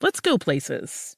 let's go places.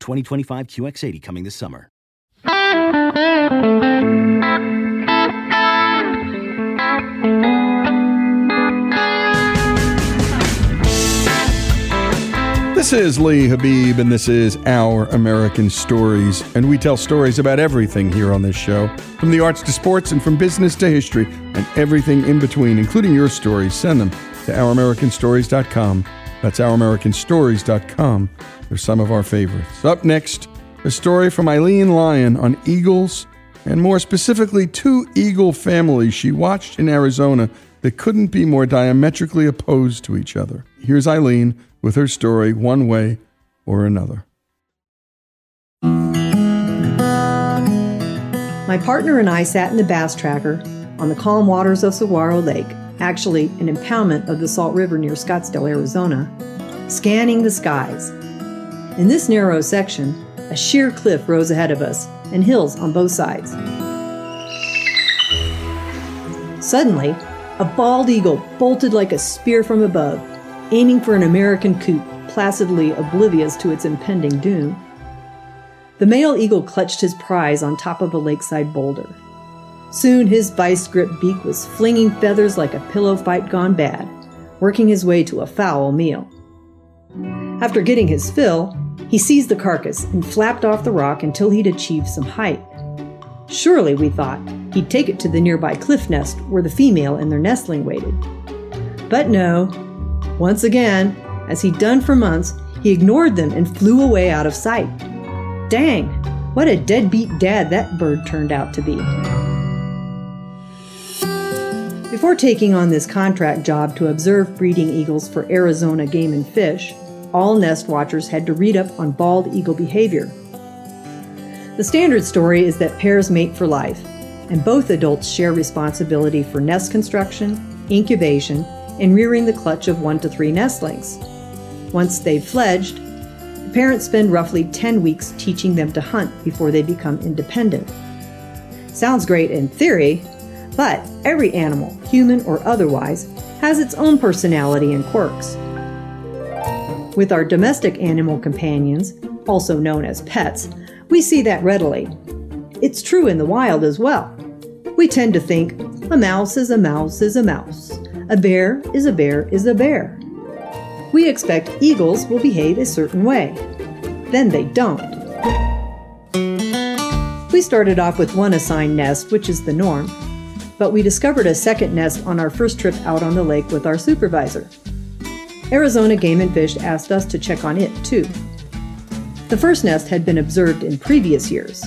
2025 QX80 coming this summer. This is Lee Habib, and this is Our American Stories. And we tell stories about everything here on this show from the arts to sports, and from business to history, and everything in between, including your stories. Send them to OurAmericanStories.com. That's OurAmericanStories.com. They're some of our favorites. Up next, a story from Eileen Lyon on eagles, and more specifically, two eagle families she watched in Arizona that couldn't be more diametrically opposed to each other. Here's Eileen with her story, one way or another. My partner and I sat in the bass tracker on the calm waters of Saguaro Lake, actually an impoundment of the Salt River near Scottsdale, Arizona, scanning the skies. In this narrow section, a sheer cliff rose ahead of us and hills on both sides. Suddenly, a bald eagle bolted like a spear from above, aiming for an American coot, placidly oblivious to its impending doom. The male eagle clutched his prize on top of a lakeside boulder. Soon his vice grip beak was flinging feathers like a pillow fight gone bad, working his way to a foul meal. After getting his fill, he seized the carcass and flapped off the rock until he'd achieved some height. Surely, we thought, he'd take it to the nearby cliff nest where the female and their nestling waited. But no. Once again, as he'd done for months, he ignored them and flew away out of sight. Dang, what a deadbeat dad that bird turned out to be. Before taking on this contract job to observe breeding eagles for Arizona Game and Fish, all nest watchers had to read up on bald eagle behavior. The standard story is that pairs mate for life, and both adults share responsibility for nest construction, incubation, and rearing the clutch of one to three nestlings. Once they've fledged, the parents spend roughly 10 weeks teaching them to hunt before they become independent. Sounds great in theory, but every animal, human or otherwise, has its own personality and quirks. With our domestic animal companions, also known as pets, we see that readily. It's true in the wild as well. We tend to think a mouse is a mouse is a mouse, a bear is a bear is a bear. We expect eagles will behave a certain way. Then they don't. We started off with one assigned nest, which is the norm, but we discovered a second nest on our first trip out on the lake with our supervisor. Arizona Game and Fish asked us to check on it too. The first nest had been observed in previous years.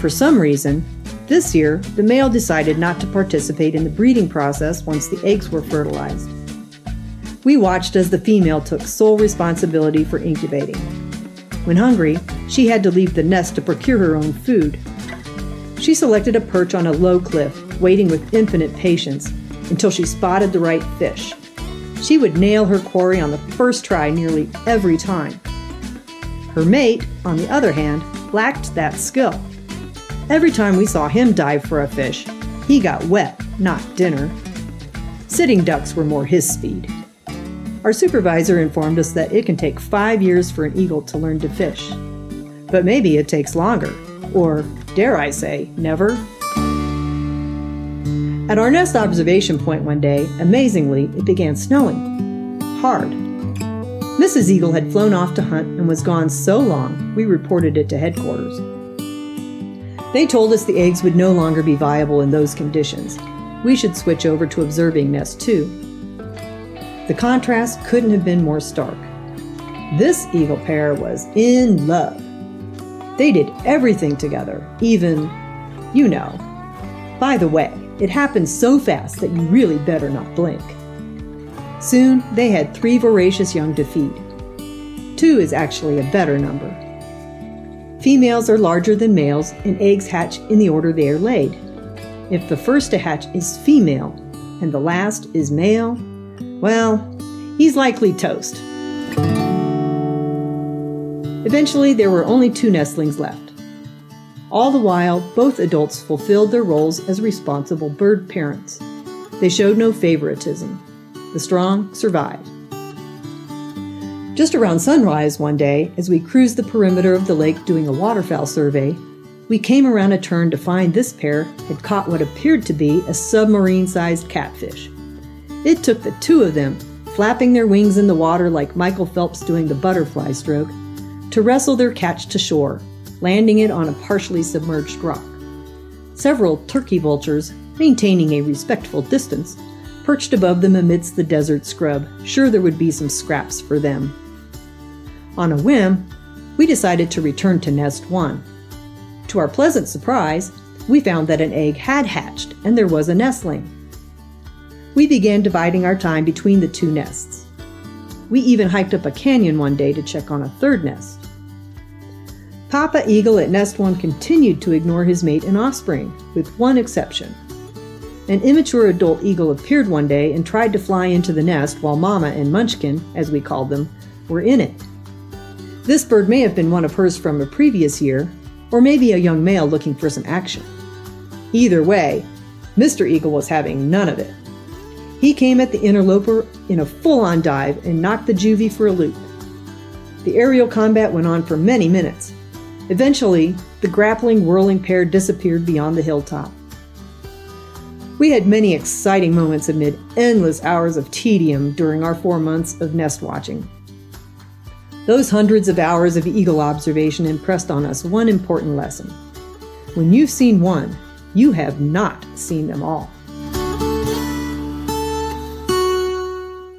For some reason, this year, the male decided not to participate in the breeding process once the eggs were fertilized. We watched as the female took sole responsibility for incubating. When hungry, she had to leave the nest to procure her own food. She selected a perch on a low cliff waiting with infinite patience until she spotted the right fish. She would nail her quarry on the first try nearly every time. Her mate, on the other hand, lacked that skill. Every time we saw him dive for a fish, he got wet, not dinner. Sitting ducks were more his speed. Our supervisor informed us that it can take five years for an eagle to learn to fish. But maybe it takes longer, or, dare I say, never. At our nest observation point one day, amazingly, it began snowing. Hard. Mrs. Eagle had flown off to hunt and was gone so long, we reported it to headquarters. They told us the eggs would no longer be viable in those conditions. We should switch over to observing nests too. The contrast couldn't have been more stark. This eagle pair was in love. They did everything together, even, you know. By the way, it happened so fast that you really better not blink. Soon, they had three voracious young to feed. Two is actually a better number. Females are larger than males, and eggs hatch in the order they are laid. If the first to hatch is female and the last is male, well, he's likely toast. Eventually, there were only two nestlings left. All the while, both adults fulfilled their roles as responsible bird parents. They showed no favoritism. The strong survived. Just around sunrise one day, as we cruised the perimeter of the lake doing a waterfowl survey, we came around a turn to find this pair had caught what appeared to be a submarine sized catfish. It took the two of them, flapping their wings in the water like Michael Phelps doing the butterfly stroke, to wrestle their catch to shore landing it on a partially submerged rock. Several turkey vultures, maintaining a respectful distance, perched above them amidst the desert scrub, sure there would be some scraps for them. On a whim, we decided to return to Nest 1. To our pleasant surprise, we found that an egg had hatched and there was a nestling. We began dividing our time between the two nests. We even hiked up a canyon one day to check on a third nest. Papa Eagle at Nest One continued to ignore his mate and offspring, with one exception. An immature adult eagle appeared one day and tried to fly into the nest while Mama and Munchkin, as we called them, were in it. This bird may have been one of hers from a previous year, or maybe a young male looking for some action. Either way, Mr. Eagle was having none of it. He came at the interloper in a full on dive and knocked the juvie for a loop. The aerial combat went on for many minutes, Eventually, the grappling, whirling pair disappeared beyond the hilltop. We had many exciting moments amid endless hours of tedium during our four months of nest watching. Those hundreds of hours of eagle observation impressed on us one important lesson. When you've seen one, you have not seen them all.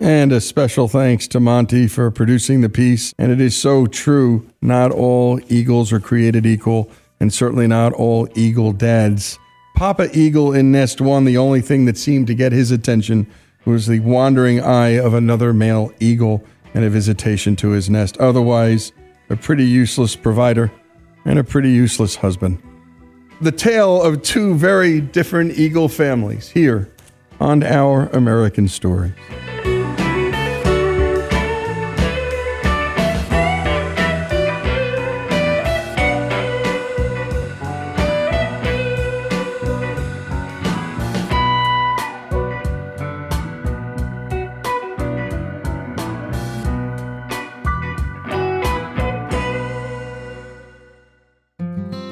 And a special thanks to Monty for producing the piece. And it is so true. Not all eagles are created equal, and certainly not all eagle dads Papa Eagle in Nest One, the only thing that seemed to get his attention was the wandering eye of another male eagle and a visitation to his nest. Otherwise, a pretty useless provider and a pretty useless husband. The tale of two very different eagle families here on Our American Stories.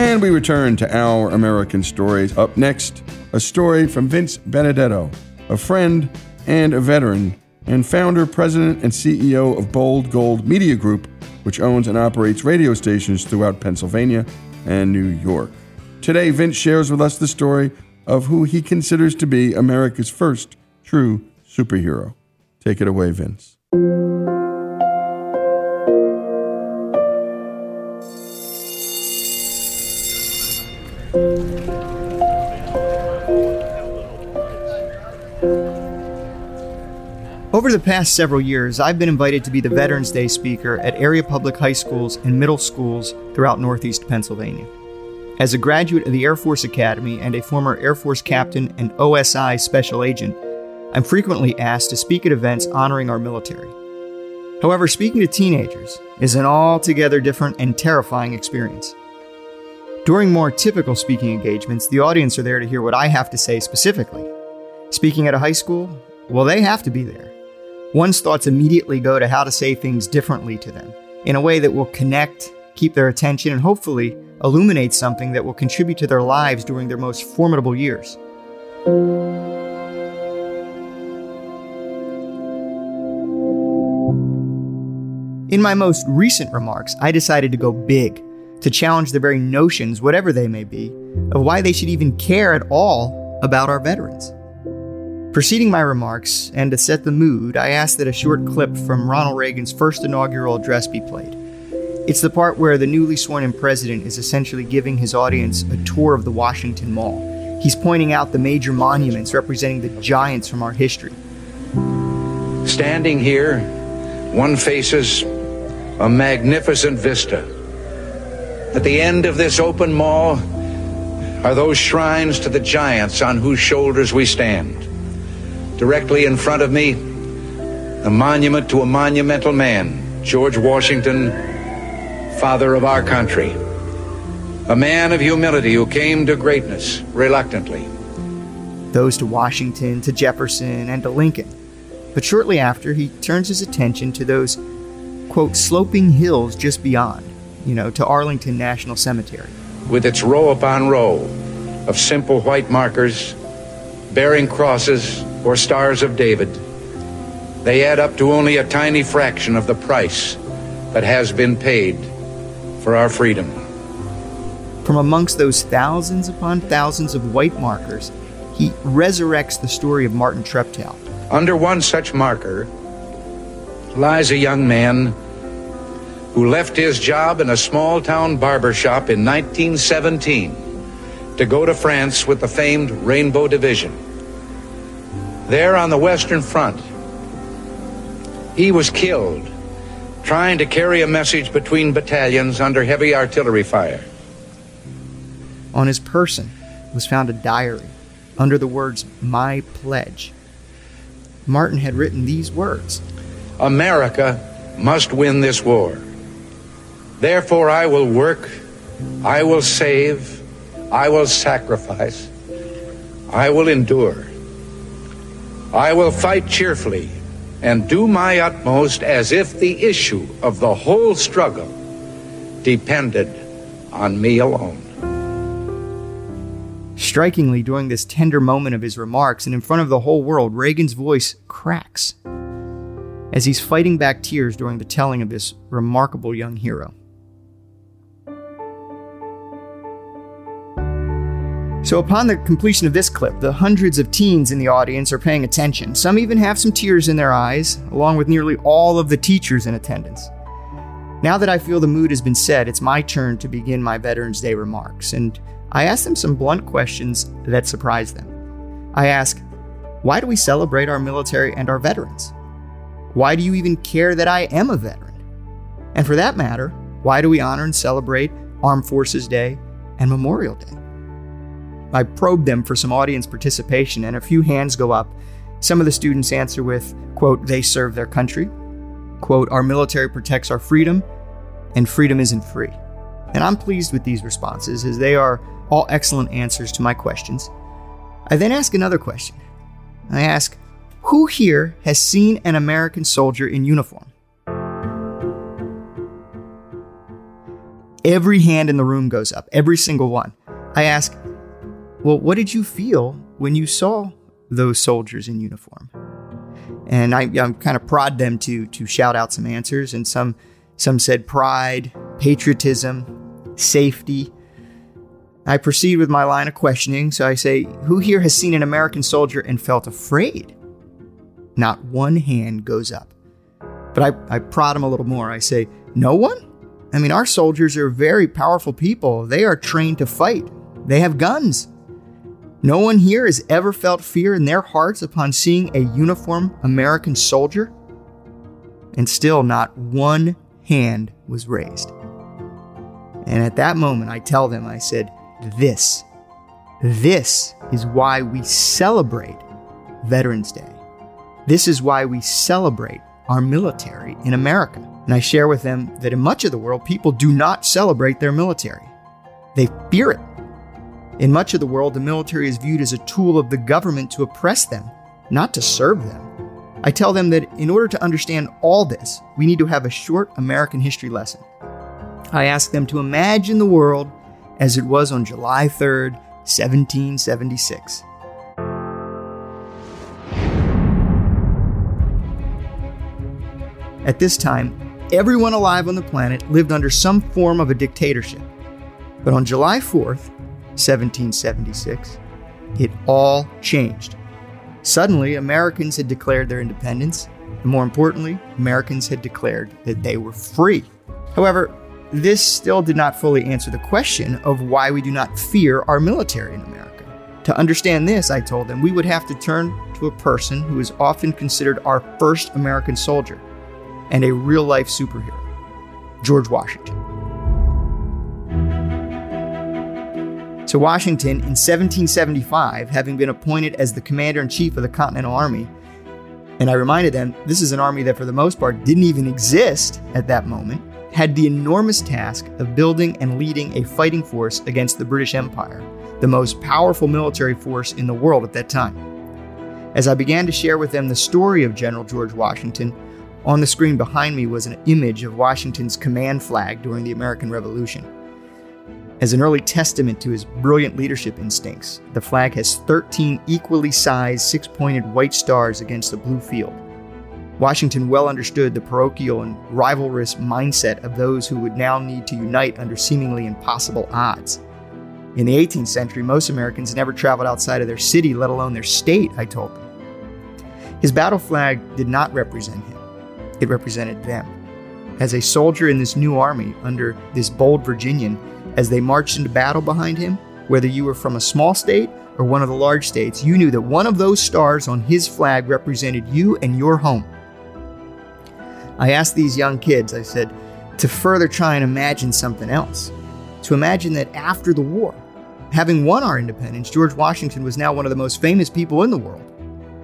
And we return to our American stories. Up next, a story from Vince Benedetto, a friend and a veteran, and founder, president, and CEO of Bold Gold Media Group, which owns and operates radio stations throughout Pennsylvania and New York. Today, Vince shares with us the story of who he considers to be America's first true superhero. Take it away, Vince. Over the past several years, I've been invited to be the Veterans Day speaker at area public high schools and middle schools throughout Northeast Pennsylvania. As a graduate of the Air Force Academy and a former Air Force captain and OSI special agent, I'm frequently asked to speak at events honoring our military. However, speaking to teenagers is an altogether different and terrifying experience. During more typical speaking engagements, the audience are there to hear what I have to say specifically. Speaking at a high school, well, they have to be there. One's thoughts immediately go to how to say things differently to them, in a way that will connect, keep their attention, and hopefully illuminate something that will contribute to their lives during their most formidable years. In my most recent remarks, I decided to go big, to challenge the very notions, whatever they may be, of why they should even care at all about our veterans. Preceding my remarks, and to set the mood, I asked that a short clip from Ronald Reagan's first inaugural address be played. It's the part where the newly sworn in president is essentially giving his audience a tour of the Washington Mall. He's pointing out the major monuments representing the giants from our history. Standing here, one faces a magnificent vista. At the end of this open mall are those shrines to the giants on whose shoulders we stand. Directly in front of me, a monument to a monumental man, George Washington, father of our country. A man of humility who came to greatness reluctantly. Those to Washington, to Jefferson, and to Lincoln. But shortly after, he turns his attention to those quote, sloping hills just beyond, you know, to Arlington National Cemetery. With its row upon row of simple white markers bearing crosses or stars of David, they add up to only a tiny fraction of the price that has been paid for our freedom. From amongst those thousands upon thousands of white markers, he resurrects the story of Martin Treptow. Under one such marker, lies a young man who left his job in a small town barber shop in 1917 to go to France with the famed Rainbow Division. There on the Western Front, he was killed trying to carry a message between battalions under heavy artillery fire. On his person was found a diary under the words, My Pledge. Martin had written these words America must win this war. Therefore, I will work, I will save, I will sacrifice, I will endure. I will fight cheerfully and do my utmost as if the issue of the whole struggle depended on me alone. Strikingly, during this tender moment of his remarks and in front of the whole world, Reagan's voice cracks as he's fighting back tears during the telling of this remarkable young hero. So, upon the completion of this clip, the hundreds of teens in the audience are paying attention. Some even have some tears in their eyes, along with nearly all of the teachers in attendance. Now that I feel the mood has been set, it's my turn to begin my Veterans Day remarks, and I ask them some blunt questions that surprise them. I ask, why do we celebrate our military and our veterans? Why do you even care that I am a veteran? And for that matter, why do we honor and celebrate Armed Forces Day and Memorial Day? I probe them for some audience participation, and a few hands go up. Some of the students answer with, quote, they serve their country, quote, our military protects our freedom, and freedom isn't free. And I'm pleased with these responses, as they are all excellent answers to my questions. I then ask another question. I ask, who here has seen an American soldier in uniform? Every hand in the room goes up, every single one. I ask, well, what did you feel when you saw those soldiers in uniform? And I, I kind of prod them to to shout out some answers, and some some said pride, patriotism, safety. I proceed with my line of questioning, so I say, Who here has seen an American soldier and felt afraid? Not one hand goes up. But I, I prod him a little more. I say, No one? I mean, our soldiers are very powerful people. They are trained to fight, they have guns. No one here has ever felt fear in their hearts upon seeing a uniformed American soldier? And still, not one hand was raised. And at that moment, I tell them, I said, This, this is why we celebrate Veterans Day. This is why we celebrate our military in America. And I share with them that in much of the world, people do not celebrate their military, they fear it. In much of the world, the military is viewed as a tool of the government to oppress them, not to serve them. I tell them that in order to understand all this, we need to have a short American history lesson. I ask them to imagine the world as it was on July 3rd, 1776. At this time, everyone alive on the planet lived under some form of a dictatorship. But on July 4th, 1776, it all changed. Suddenly, Americans had declared their independence, and more importantly, Americans had declared that they were free. However, this still did not fully answer the question of why we do not fear our military in America. To understand this, I told them we would have to turn to a person who is often considered our first American soldier and a real life superhero George Washington. To Washington in 1775, having been appointed as the commander in chief of the Continental Army, and I reminded them this is an army that, for the most part, didn't even exist at that moment, had the enormous task of building and leading a fighting force against the British Empire, the most powerful military force in the world at that time. As I began to share with them the story of General George Washington, on the screen behind me was an image of Washington's command flag during the American Revolution. As an early testament to his brilliant leadership instincts, the flag has 13 equally sized six pointed white stars against a blue field. Washington well understood the parochial and rivalrous mindset of those who would now need to unite under seemingly impossible odds. In the 18th century, most Americans never traveled outside of their city, let alone their state, I told them. His battle flag did not represent him, it represented them. As a soldier in this new army under this bold Virginian, as they marched into battle behind him, whether you were from a small state or one of the large states, you knew that one of those stars on his flag represented you and your home. I asked these young kids, I said, to further try and imagine something else. To imagine that after the war, having won our independence, George Washington was now one of the most famous people in the world.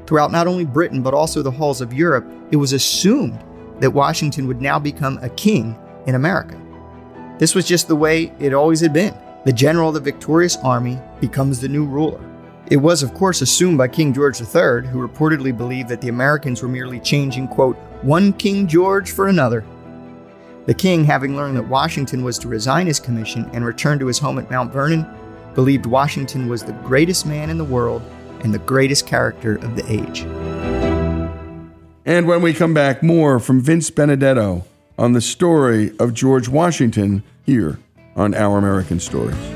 Throughout not only Britain, but also the halls of Europe, it was assumed that Washington would now become a king in America. This was just the way it always had been. The general of the victorious army becomes the new ruler. It was, of course, assumed by King George III, who reportedly believed that the Americans were merely changing, quote, one King George for another. The king, having learned that Washington was to resign his commission and return to his home at Mount Vernon, believed Washington was the greatest man in the world and the greatest character of the age. And when we come back, more from Vince Benedetto on the story of George Washington here on Our American Stories.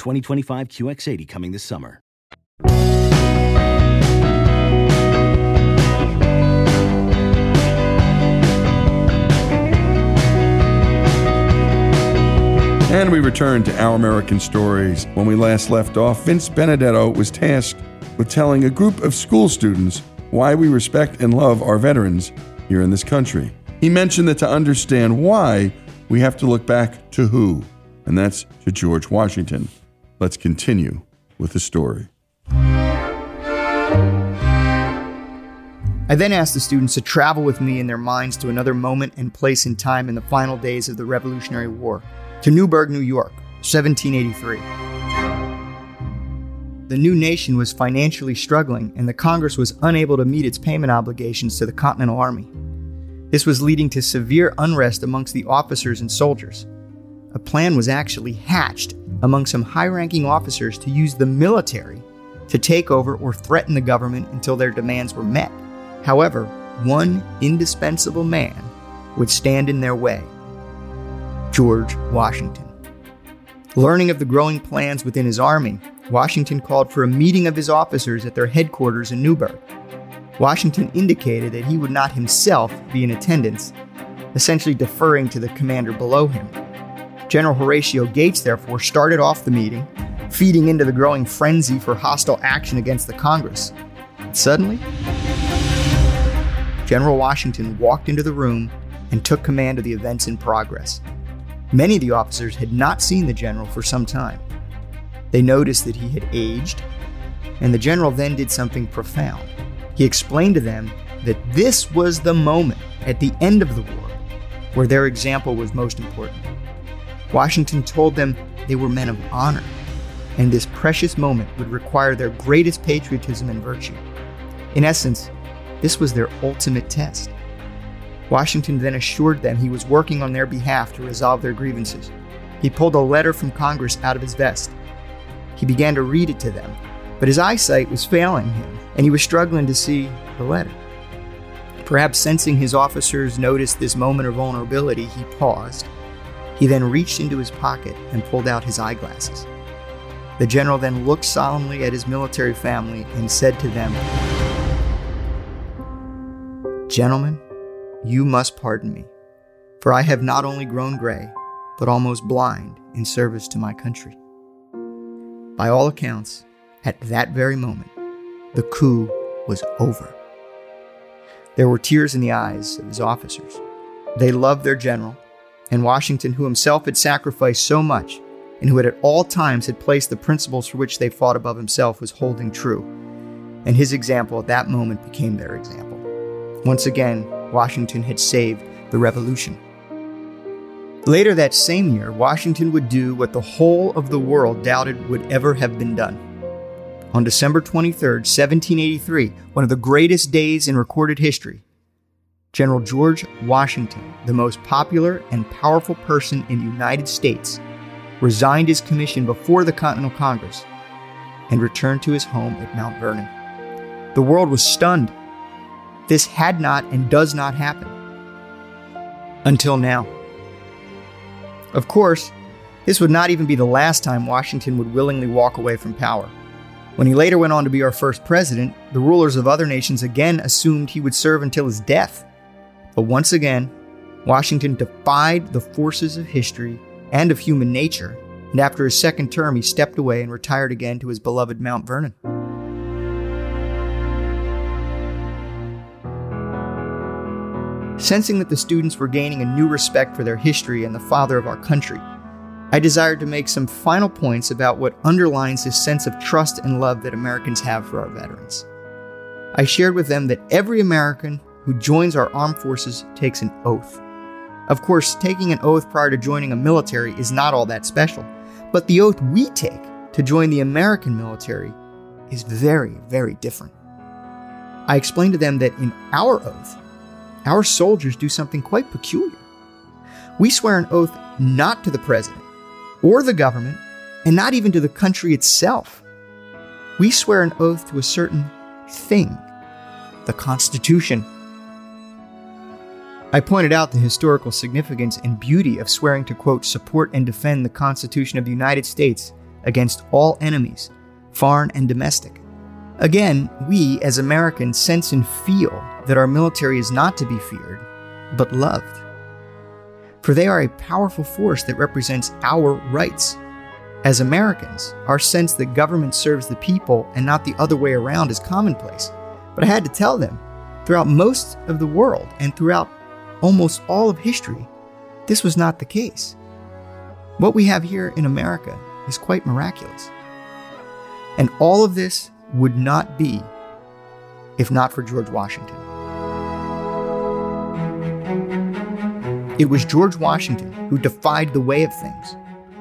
2025 QX80 coming this summer. And we return to Our American Stories. When we last left off, Vince Benedetto was tasked with telling a group of school students why we respect and love our veterans here in this country. He mentioned that to understand why, we have to look back to who, and that's to George Washington. Let's continue with the story. I then asked the students to travel with me in their minds to another moment and place in time in the final days of the Revolutionary War, to Newburgh, New York, 1783. The new nation was financially struggling, and the Congress was unable to meet its payment obligations to the Continental Army. This was leading to severe unrest amongst the officers and soldiers. A plan was actually hatched among some high ranking officers to use the military to take over or threaten the government until their demands were met. However, one indispensable man would stand in their way George Washington. Learning of the growing plans within his army, Washington called for a meeting of his officers at their headquarters in Newburgh. Washington indicated that he would not himself be in attendance, essentially deferring to the commander below him. General Horatio Gates, therefore, started off the meeting, feeding into the growing frenzy for hostile action against the Congress. Suddenly, General Washington walked into the room and took command of the events in progress. Many of the officers had not seen the general for some time. They noticed that he had aged, and the general then did something profound. He explained to them that this was the moment at the end of the war where their example was most important. Washington told them they were men of honor, and this precious moment would require their greatest patriotism and virtue. In essence, this was their ultimate test. Washington then assured them he was working on their behalf to resolve their grievances. He pulled a letter from Congress out of his vest. He began to read it to them, but his eyesight was failing him, and he was struggling to see the letter. Perhaps sensing his officers noticed this moment of vulnerability, he paused. He then reached into his pocket and pulled out his eyeglasses. The general then looked solemnly at his military family and said to them, Gentlemen, you must pardon me, for I have not only grown gray, but almost blind in service to my country. By all accounts, at that very moment, the coup was over. There were tears in the eyes of his officers. They loved their general, and Washington, who himself had sacrificed so much and who had at all times had placed the principles for which they fought above himself, was holding true. And his example at that moment became their example. Once again, Washington had saved the revolution. Later that same year, Washington would do what the whole of the world doubted would ever have been done. On December 23, 1783, one of the greatest days in recorded history, General George Washington, the most popular and powerful person in the United States, resigned his commission before the Continental Congress and returned to his home at Mount Vernon. The world was stunned. This had not and does not happen. Until now. Of course, this would not even be the last time Washington would willingly walk away from power. When he later went on to be our first president, the rulers of other nations again assumed he would serve until his death. But once again, Washington defied the forces of history and of human nature, and after his second term, he stepped away and retired again to his beloved Mount Vernon. Sensing that the students were gaining a new respect for their history and the father of our country, I desired to make some final points about what underlines this sense of trust and love that Americans have for our veterans. I shared with them that every American who joins our armed forces takes an oath. Of course, taking an oath prior to joining a military is not all that special, but the oath we take to join the American military is very, very different. I explained to them that in our oath, our soldiers do something quite peculiar. We swear an oath not to the president or the government, and not even to the country itself. We swear an oath to a certain thing the Constitution. I pointed out the historical significance and beauty of swearing to, quote, support and defend the Constitution of the United States against all enemies, foreign and domestic. Again, we as Americans sense and feel that our military is not to be feared, but loved. For they are a powerful force that represents our rights. As Americans, our sense that government serves the people and not the other way around is commonplace. But I had to tell them, throughout most of the world and throughout almost all of history, this was not the case. What we have here in America is quite miraculous. And all of this would not be if not for George Washington. It was George Washington who defied the way of things.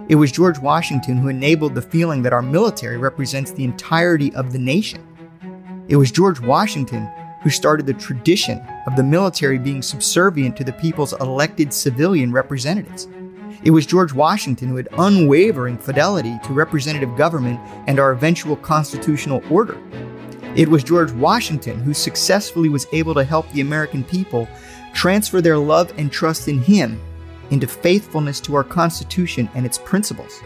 It was George Washington who enabled the feeling that our military represents the entirety of the nation. It was George Washington who started the tradition of the military being subservient to the people's elected civilian representatives. It was George Washington who had unwavering fidelity to representative government and our eventual constitutional order. It was George Washington who successfully was able to help the American people transfer their love and trust in him into faithfulness to our Constitution and its principles.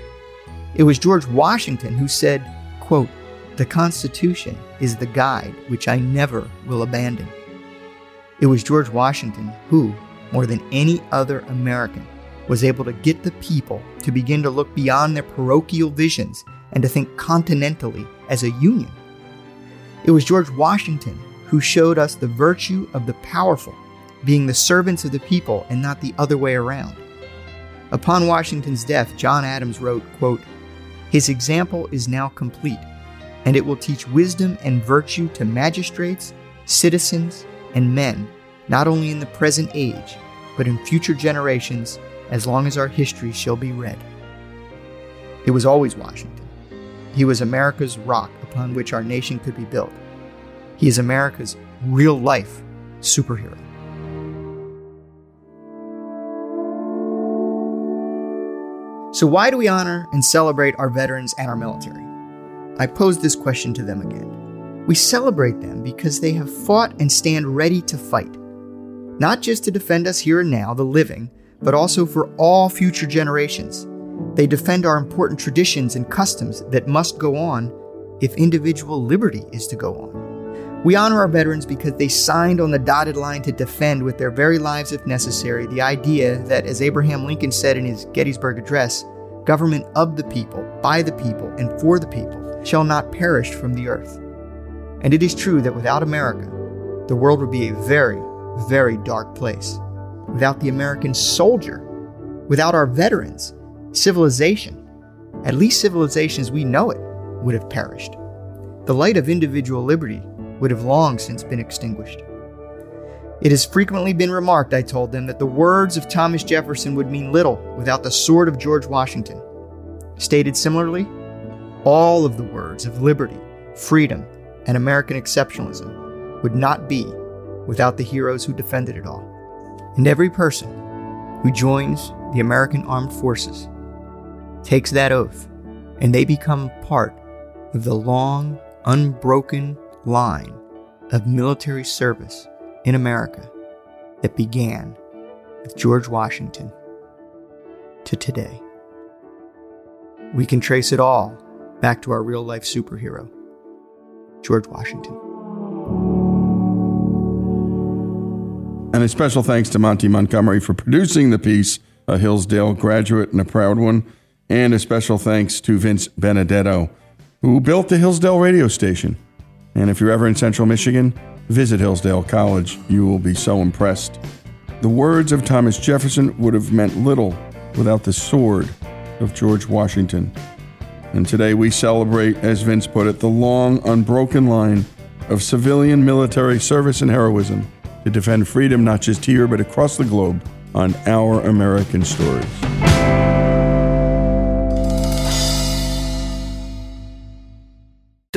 It was George Washington who said, quote, The Constitution is the guide which I never will abandon. It was George Washington who, more than any other American, was able to get the people to begin to look beyond their parochial visions and to think continentally as a union. It was George Washington who showed us the virtue of the powerful being the servants of the people and not the other way around. Upon Washington's death, John Adams wrote, quote, His example is now complete, and it will teach wisdom and virtue to magistrates, citizens, and men, not only in the present age, but in future generations, as long as our history shall be read. It was always Washington. He was America's rock upon which our nation could be built. He is America's real life superhero. So, why do we honor and celebrate our veterans and our military? I posed this question to them again. We celebrate them because they have fought and stand ready to fight, not just to defend us here and now, the living, but also for all future generations. They defend our important traditions and customs that must go on if individual liberty is to go on. We honor our veterans because they signed on the dotted line to defend with their very lives if necessary the idea that, as Abraham Lincoln said in his Gettysburg Address, government of the people, by the people, and for the people, shall not perish from the earth. And it is true that without America, the world would be a very, very dark place. Without the American soldier, without our veterans, civilization, at least civilization as we know it, would have perished. The light of individual liberty would have long since been extinguished. It has frequently been remarked, I told them, that the words of Thomas Jefferson would mean little without the sword of George Washington. Stated similarly, all of the words of liberty, freedom, and American exceptionalism would not be without the heroes who defended it all. And every person who joins the American Armed Forces takes that oath, and they become part of the long, unbroken line of military service in America that began with George Washington to today. We can trace it all back to our real life superhero, George Washington. And a special thanks to Monty Montgomery for producing the piece, a Hillsdale graduate and a proud one. And a special thanks to Vince Benedetto, who built the Hillsdale radio station. And if you're ever in central Michigan, visit Hillsdale College. You will be so impressed. The words of Thomas Jefferson would have meant little without the sword of George Washington. And today we celebrate, as Vince put it, the long, unbroken line of civilian military service and heroism to defend freedom not just here, but across the globe on Our American Stories.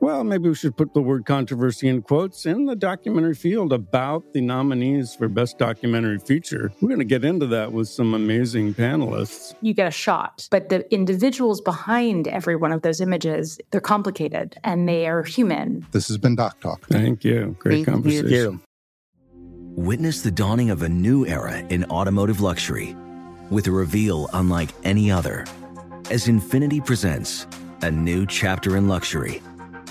Well, maybe we should put the word controversy in quotes in the documentary field about the nominees for Best Documentary Feature. We're going to get into that with some amazing panelists. You get a shot, but the individuals behind every one of those images, they're complicated and they are human. This has been Doc Talk. Thank you. Great Thank conversation. you. Witness the dawning of a new era in automotive luxury with a reveal unlike any other as Infiniti presents a new chapter in luxury,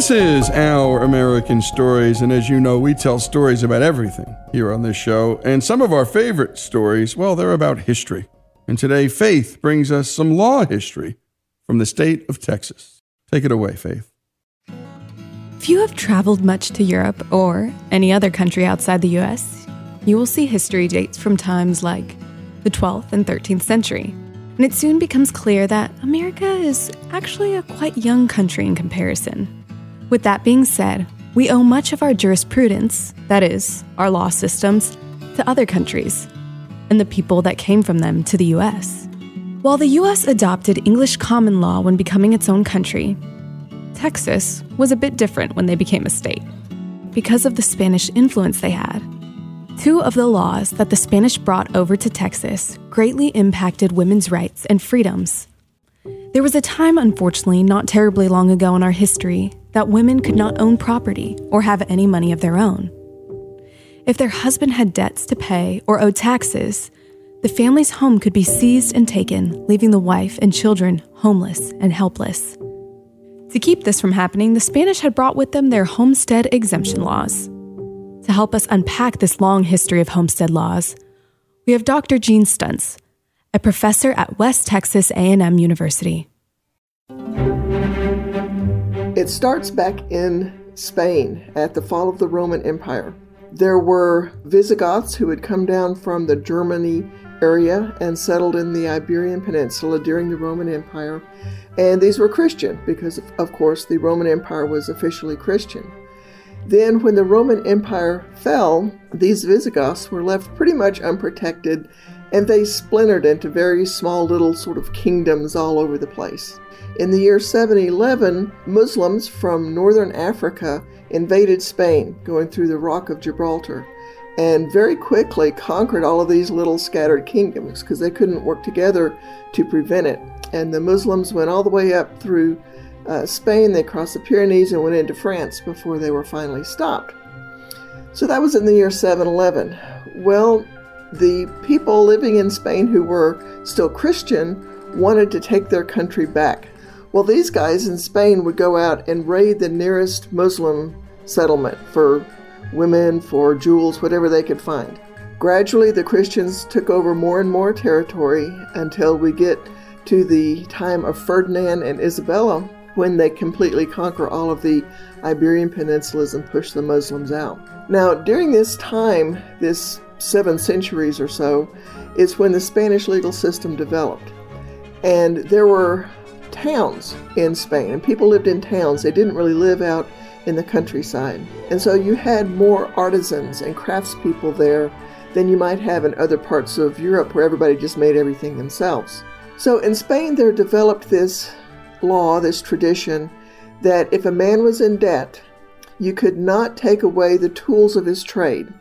This is Our American Stories, and as you know, we tell stories about everything here on this show. And some of our favorite stories, well, they're about history. And today, Faith brings us some law history from the state of Texas. Take it away, Faith. If you have traveled much to Europe or any other country outside the US, you will see history dates from times like the 12th and 13th century. And it soon becomes clear that America is actually a quite young country in comparison. With that being said, we owe much of our jurisprudence, that is, our law systems, to other countries, and the people that came from them to the US. While the US adopted English common law when becoming its own country, Texas was a bit different when they became a state because of the Spanish influence they had. Two of the laws that the Spanish brought over to Texas greatly impacted women's rights and freedoms. There was a time, unfortunately, not terribly long ago in our history, that women could not own property or have any money of their own. If their husband had debts to pay or owed taxes, the family's home could be seized and taken, leaving the wife and children homeless and helpless. To keep this from happening, the Spanish had brought with them their homestead exemption laws. To help us unpack this long history of homestead laws, we have Dr. Jean Stuntz, a professor at West Texas A&M University. It starts back in Spain at the fall of the Roman Empire. There were Visigoths who had come down from the Germany area and settled in the Iberian Peninsula during the Roman Empire. And these were Christian because, of course, the Roman Empire was officially Christian. Then, when the Roman Empire fell, these Visigoths were left pretty much unprotected and they splintered into very small little sort of kingdoms all over the place. In the year 711, Muslims from northern Africa invaded Spain, going through the Rock of Gibraltar, and very quickly conquered all of these little scattered kingdoms because they couldn't work together to prevent it. And the Muslims went all the way up through uh, Spain, they crossed the Pyrenees and went into France before they were finally stopped. So that was in the year 711. Well, the people living in Spain who were still Christian wanted to take their country back. Well, these guys in Spain would go out and raid the nearest Muslim settlement for women, for jewels, whatever they could find. Gradually, the Christians took over more and more territory until we get to the time of Ferdinand and Isabella, when they completely conquer all of the Iberian peninsulas and push the Muslims out. Now, during this time, this seven centuries or so, is when the Spanish legal system developed. And there were towns in Spain, and people lived in towns. They didn't really live out in the countryside. And so you had more artisans and craftspeople there than you might have in other parts of Europe where everybody just made everything themselves. So in Spain, there developed this law, this tradition, that if a man was in debt, you could not take away the tools of his trade.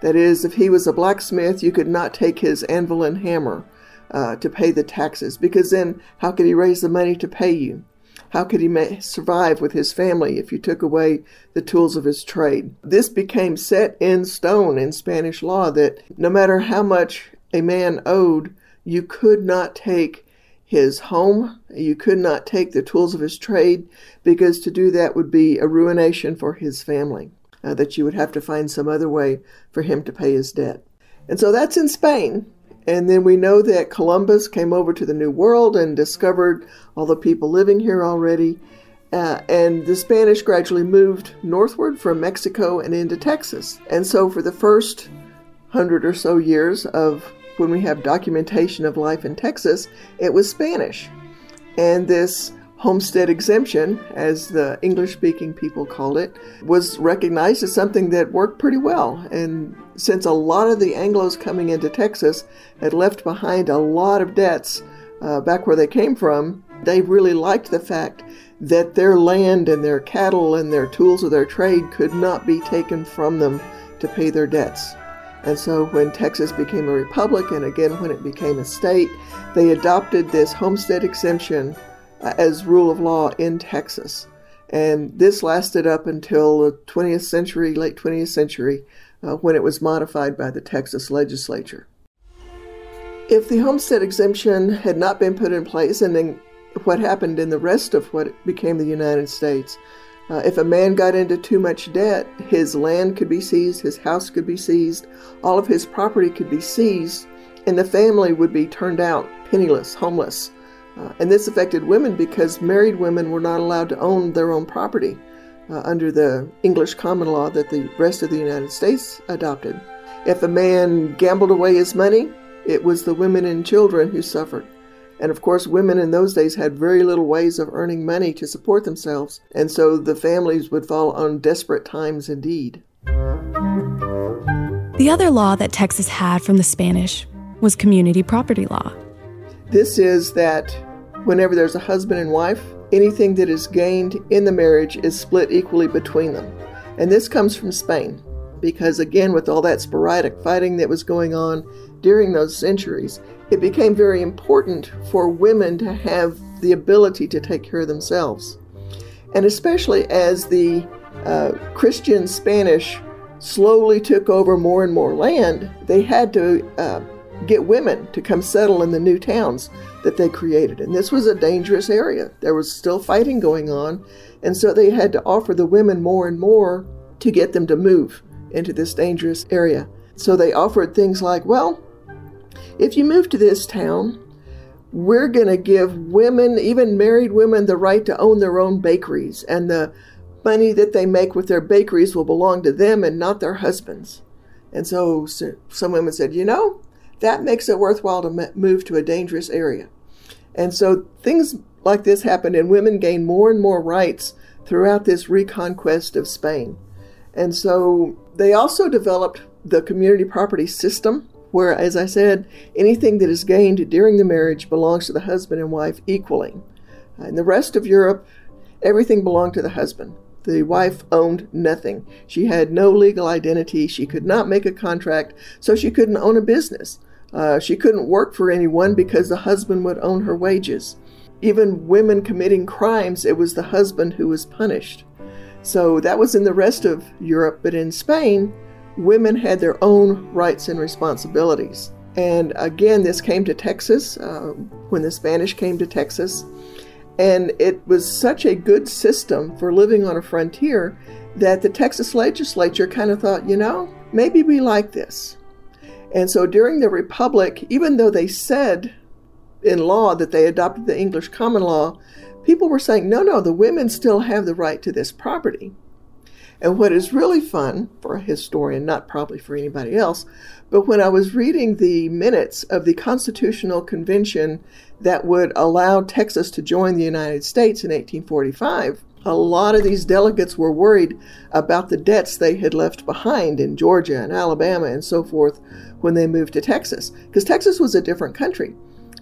That is, if he was a blacksmith, you could not take his anvil and hammer uh, to pay the taxes, because then how could he raise the money to pay you? How could he ma- survive with his family if you took away the tools of his trade? This became set in stone in Spanish law that no matter how much a man owed, you could not take his home. You could not take the tools of his trade because to do that would be a ruination for his family, uh, that you would have to find some other way for him to pay his debt. And so that's in Spain. And then we know that Columbus came over to the New World and discovered all the people living here already. Uh, and the Spanish gradually moved northward from Mexico and into Texas. And so for the first hundred or so years of when we have documentation of life in Texas, it was Spanish. And this homestead exemption, as the English speaking people called it, was recognized as something that worked pretty well. And since a lot of the Anglos coming into Texas had left behind a lot of debts uh, back where they came from, they really liked the fact that their land and their cattle and their tools of their trade could not be taken from them to pay their debts. And so when Texas became a republic and again when it became a state, they adopted this homestead exemption as rule of law in Texas. And this lasted up until the 20th century, late 20th century, uh, when it was modified by the Texas legislature. If the homestead exemption had not been put in place, and then what happened in the rest of what became the United States, Uh, if a man got into too much debt, his land could be seized, his house could be seized, all of his property could be seized, and the family would be turned out penniless, homeless. Uh, and this affected women because married women were not allowed to own their own property uh, under the English common law that the rest of the United States adopted. If a man gambled away his money, it was the women and children who suffered. And of course, women in those days had very little ways of earning money to support themselves, and so the families would fall on desperate times indeed. The other law that Texas had from the Spanish was community property law. This is that whenever there's a husband and wife, anything that is gained in the marriage is split equally between them. And this comes from Spain, because again, with all that sporadic fighting that was going on during those centuries, it became very important for women to have the ability to take care of themselves. And especially as the uh, Christian Spanish slowly took over more and more land, they had to uh, get women to come settle in the new towns that they created. And this was a dangerous area. There was still fighting going on. And so they had to offer the women more and more to get them to move into this dangerous area. So they offered things like, well, if you move to this town, we're going to give women, even married women, the right to own their own bakeries, and the money that they make with their bakeries will belong to them and not their husbands. And so, so some women said, you know, that makes it worthwhile to move to a dangerous area. And so things like this happened, and women gained more and more rights throughout this reconquest of Spain. And so they also developed the community property system, where, as I said, anything that is gained during the marriage belongs to the husband and wife equally. In the rest of Europe, everything belonged to the husband. The wife owned nothing. She had no legal identity. She could not make a contract, so she couldn't own a business. Uh, she couldn't work for anyone because the husband would own her wages. Even women committing crimes, it was the husband who was punished. So that was in the rest of Europe, but in Spain, women had their own rights and responsibilities. And again, this came to Texas uh, when the Spanish came to Texas. And it was such a good system for living on a frontier that the Texas legislature kind of thought, you know, maybe we like this. And so during the Republic, even though they said in law that they adopted the English common law, people were saying, no, no, the women still have the right to this property. And what is really fun for a historian, not probably for anybody else, but when I was reading the minutes of the Constitutional Convention that would allow Texas to join the United States in 1845, a lot of these delegates were worried about the debts they had left behind in Georgia and Alabama and so forth when they moved to Texas, because Texas was a different country.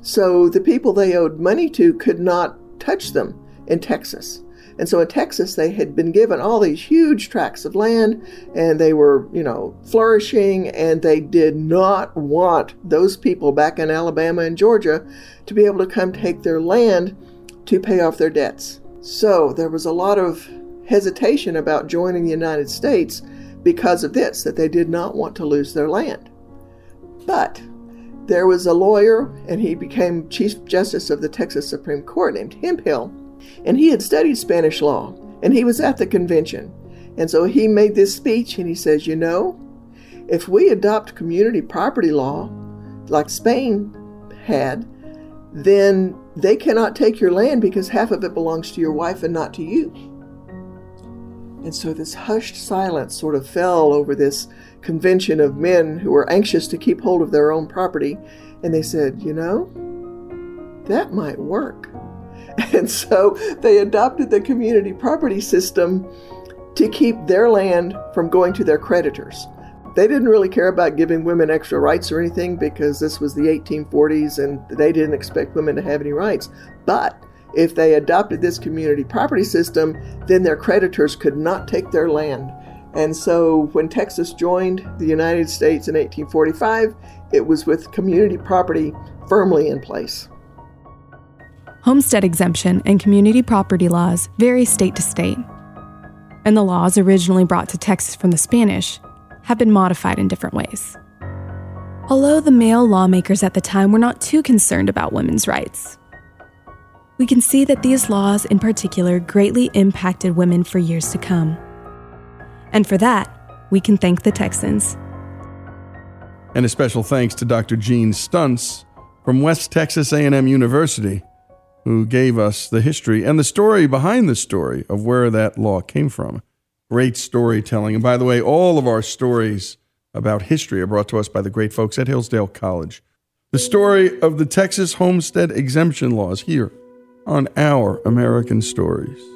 So the people they owed money to could not touch them in Texas. And so in Texas, they had been given all these huge tracts of land and they were, you know, flourishing and they did not want those people back in Alabama and Georgia to be able to come take their land to pay off their debts. So there was a lot of hesitation about joining the United States because of this, that they did not want to lose their land. But there was a lawyer, and he became Chief Justice of the Texas Supreme Court named Hemphill, and he had studied Spanish law, and he was at the convention. And so he made this speech, and he says, You know, if we adopt community property law like Spain had, then they cannot take your land because half of it belongs to your wife and not to you. And so this hushed silence sort of fell over this convention of men who were anxious to keep hold of their own property. And they said, you know, that might work. And so they adopted the community property system to keep their land from going to their creditors. They didn't really care about giving women extra rights or anything because this was the 1840s and they didn't expect women to have any rights. But if they adopted this community property system, then their creditors could not take their land. And so when Texas joined the United States in 1845, it was with community property firmly in place. Homestead exemption and community property laws vary state to state. And the laws originally brought to Texas from the Spanish have been modified in different ways. Although the male lawmakers at the time were not too concerned about women's rights, we can see that these laws in particular greatly impacted women for years to come. And for that, we can thank the Texans. And a special thanks to Dr. Jean Stuntz from West Texas A&M University, who gave us the history and the story behind the story of where that law came from. Great storytelling. And by the way, all of our stories about history are brought to us by the great folks at Hillsdale College. The story of the Texas homestead exemption laws here on Our American Stories.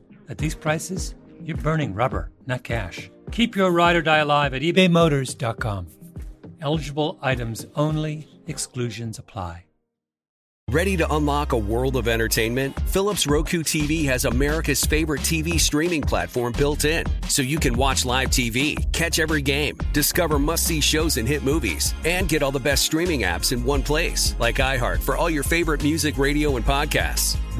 at these prices, you're burning rubber, not cash. Keep your ride or die alive at ebaymotors.com. Eligible items only, exclusions apply. Ready to unlock a world of entertainment? Philips Roku TV has America's favorite TV streaming platform built in, so you can watch live TV, catch every game, discover must see shows and hit movies, and get all the best streaming apps in one place, like iHeart for all your favorite music, radio, and podcasts.